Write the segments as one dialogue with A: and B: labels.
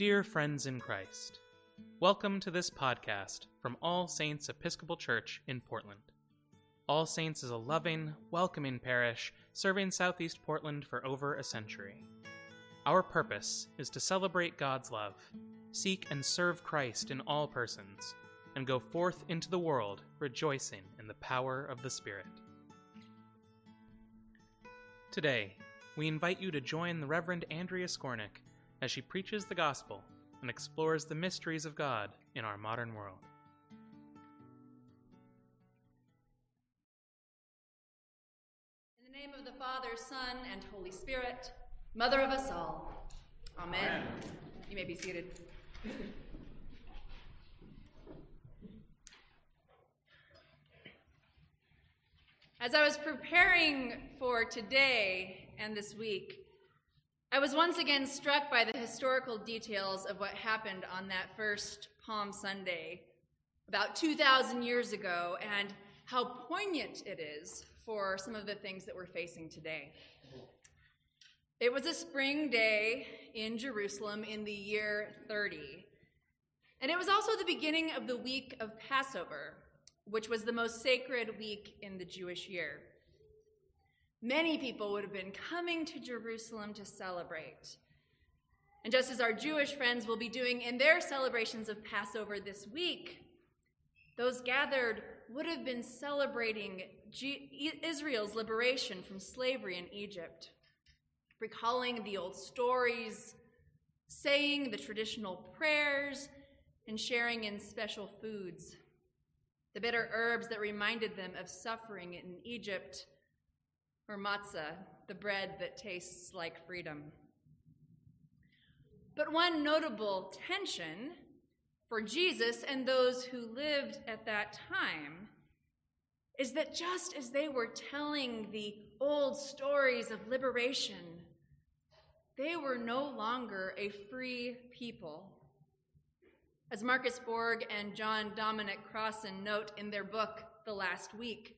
A: Dear friends in Christ, welcome to this podcast from All Saints Episcopal Church in Portland. All Saints is a loving, welcoming parish serving Southeast Portland for over a century. Our purpose is to celebrate God's love, seek and serve Christ in all persons, and go forth into the world rejoicing in the power of the Spirit. Today, we invite you to join the Reverend Andria Skornik as she preaches the gospel and explores the mysteries of God in our modern world.
B: In the name of the Father, Son, and Holy Spirit, Mother of us all. Amen. Amen. You may be seated. As I was preparing for today and this week, I was once again struck by the historical details of what happened on that first Palm Sunday about 2,000 years ago and how poignant it is for some of the things that we're facing today. It was a spring day in Jerusalem in the year 30, and it was also the beginning of the week of Passover, which was the most sacred week in the Jewish year. Many people would have been coming to Jerusalem to celebrate. And just as our Jewish friends will be doing in their celebrations of Passover this week, those gathered would have been celebrating Israel's liberation from slavery in Egypt, recalling the old stories, saying the traditional prayers, and sharing in special foods. The bitter herbs that reminded them of suffering in Egypt or matzah, the bread that tastes like freedom. But one notable tension for Jesus and those who lived at that time is that just as they were telling the old stories of liberation, they were no longer a free people. As Marcus Borg and John Dominic Crossan note in their book, The Last Week,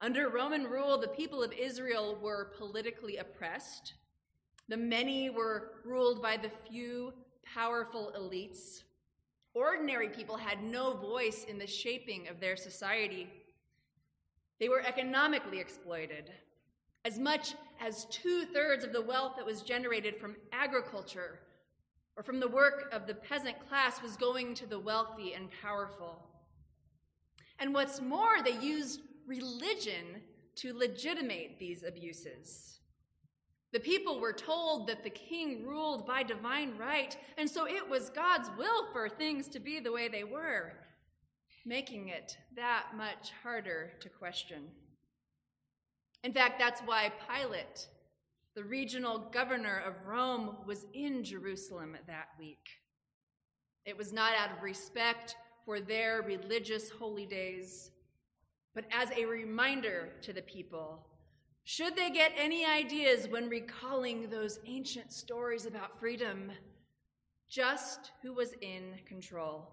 B: under Roman rule, the people of Israel were politically oppressed. The many were ruled by the few powerful elites. Ordinary people had no voice in the shaping of their society. They were economically exploited. As much as two thirds of the wealth that was generated from agriculture or from the work of the peasant class was going to the wealthy and powerful. And what's more, they used religion to legitimate these abuses. The people were told that the king ruled by divine right, and so it was God's will for things to be the way they were, making it that much harder to question. In fact, that's why Pilate, the regional governor of Rome, was in Jerusalem that week. It was not out of respect for their religious holy days, but as a reminder to the people. Should they get any ideas when recalling those ancient stories about freedom, just who was in control?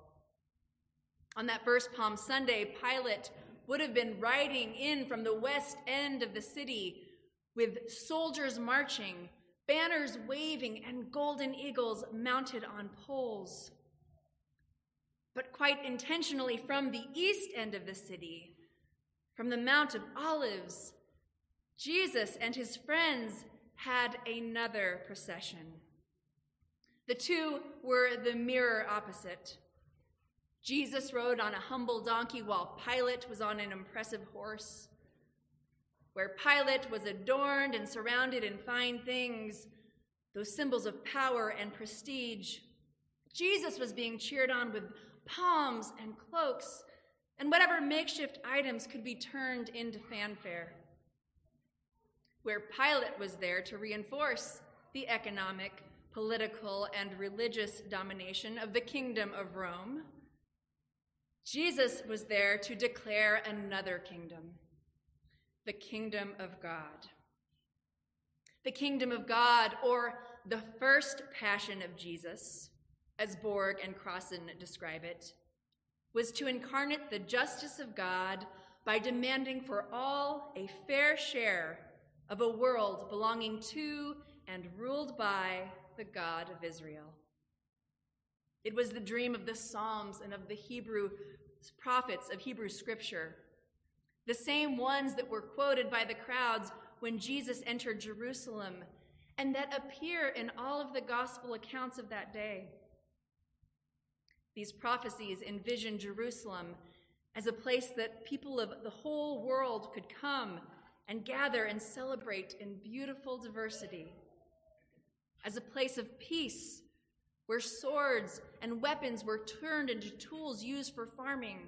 B: On that first Palm Sunday, Pilate would have been riding in from the west end of the city with soldiers marching, banners waving, and golden eagles mounted on poles. But quite intentionally, from the east end of the city, from the Mount of Olives, Jesus and his friends had another procession. The two were the mirror opposite. Jesus rode on a humble donkey while Pilate was on an impressive horse. Where Pilate was adorned and surrounded in fine things, those symbols of power and prestige, Jesus was being cheered on with palms and cloaks and whatever makeshift items could be turned into fanfare. Where Pilate was there to reinforce the economic, political, and religious domination of the kingdom of Rome, Jesus was there to declare another kingdom, the kingdom of God. The kingdom of God, or the first passion of Jesus, as Borg and Crossan describe it, was to incarnate the justice of God by demanding for all a fair share of a world belonging to and ruled by the God of Israel. It was the dream of the Psalms and of the Hebrew prophets of Hebrew scripture, the same ones that were quoted by the crowds when Jesus entered Jerusalem and that appear in all of the gospel accounts of that day. These prophecies envision Jerusalem as a place that people of the whole world could come and gather and celebrate in beautiful diversity, as a place of peace where swords and weapons were turned into tools used for farming,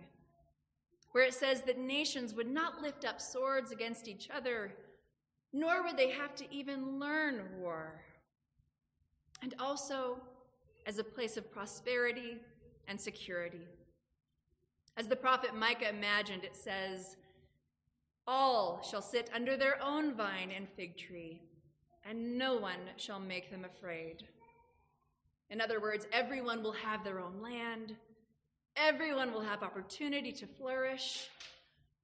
B: where it says that nations would not lift up swords against each other, nor would they have to even learn war, and also as a place of prosperity and security. As the prophet Micah imagined, it says, All shall sit under their own vine and fig tree, and no one shall make them afraid. In other words, everyone will have their own land, everyone will have opportunity to flourish.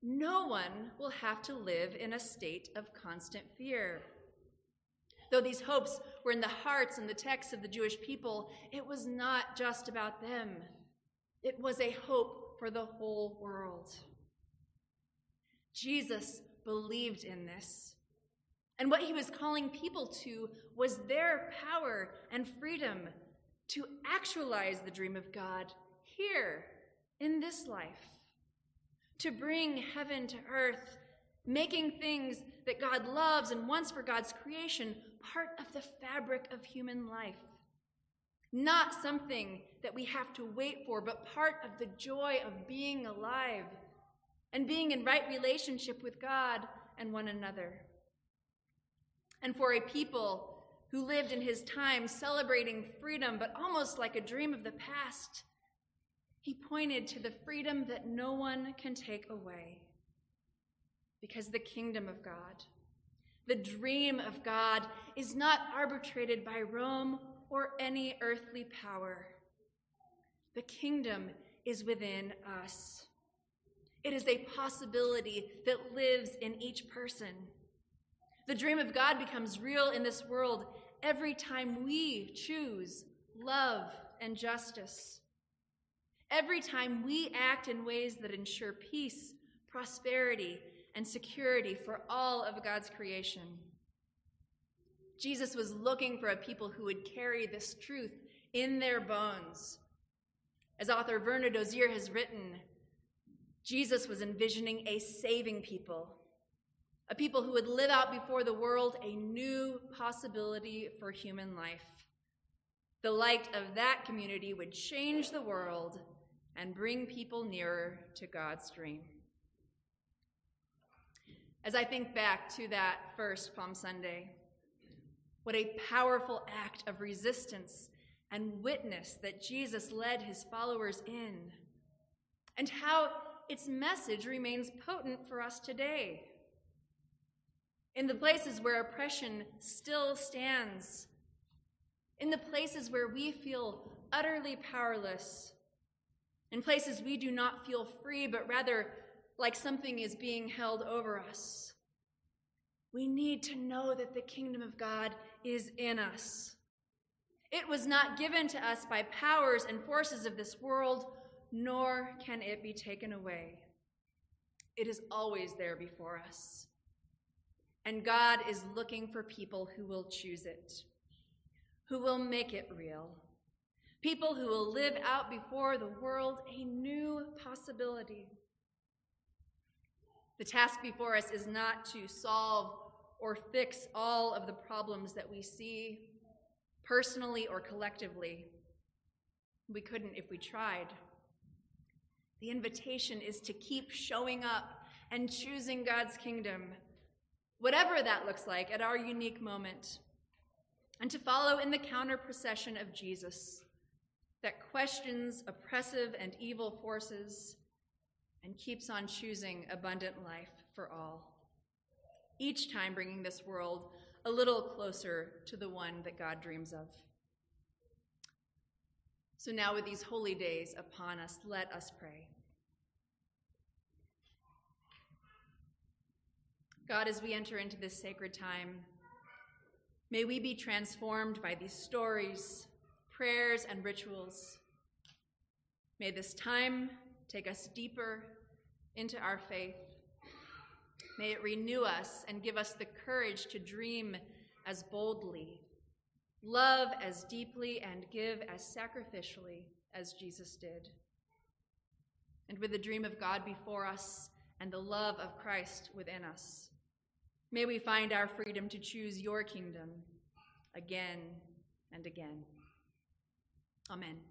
B: No one will have to live in a state of constant fear. Though these hopes were in the hearts and the texts of the Jewish people, it was not just about them. It was a hope for the whole world. Jesus believed in this. And what he was calling people to was their power and freedom to actualize the dream of God here in this life, to bring heaven to earth, making things that God loves and wants for God's creation part of the fabric of human life. Not something that we have to wait for, but part of the joy of being alive and being in right relationship with God and one another. And for a people who lived in his time celebrating freedom, but almost like a dream of the past, he pointed to the freedom that no one can take away. Because the kingdom of God, the dream of God, is not arbitrated by Rome or any earthly power. The kingdom is within us. It is a possibility that lives in each person. The dream of God becomes real in this world every time we choose love and justice. Every time we act in ways that ensure peace, prosperity, and security for all of God's creation. Jesus was looking for a people who would carry this truth in their bones. As author Verna Dozier has written, Jesus was envisioning a saving people, a people who would live out before the world a new possibility for human life. The light of that community would change the world and bring people nearer to God's dream. As I think back to that first Palm Sunday, what a powerful act of resistance and witness that Jesus led his followers in, and how its message remains potent for us today. In the places where oppression still stands, in the places where we feel utterly powerless, in places we do not feel free, but rather like something is being held over us. We need to know that the kingdom of God is in us. It was not given to us by powers and forces of this world, nor can it be taken away. It is always there before us. And God is looking for people who will choose it, who will make it real, people who will live out before the world a new possibility. The task before us is not to solve or fix all of the problems that we see personally or collectively. We couldn't if we tried. The invitation is to keep showing up and choosing God's kingdom, whatever that looks like at our unique moment, and to follow in the counter procession of Jesus that questions oppressive and evil forces and keeps on choosing abundant life for all each time bringing this world a little closer to the one that God dreams of. So now, with these holy days upon us, let us pray. God, as we enter into this sacred time, may we be transformed by these stories, prayers, and rituals May this time take us deeper into our faith. May it renew us and give us the courage to dream as boldly, love as deeply, and give as sacrificially as Jesus did. And with the dream of God before us and the love of Christ within us, may we find our freedom to choose your kingdom again and again. Amen.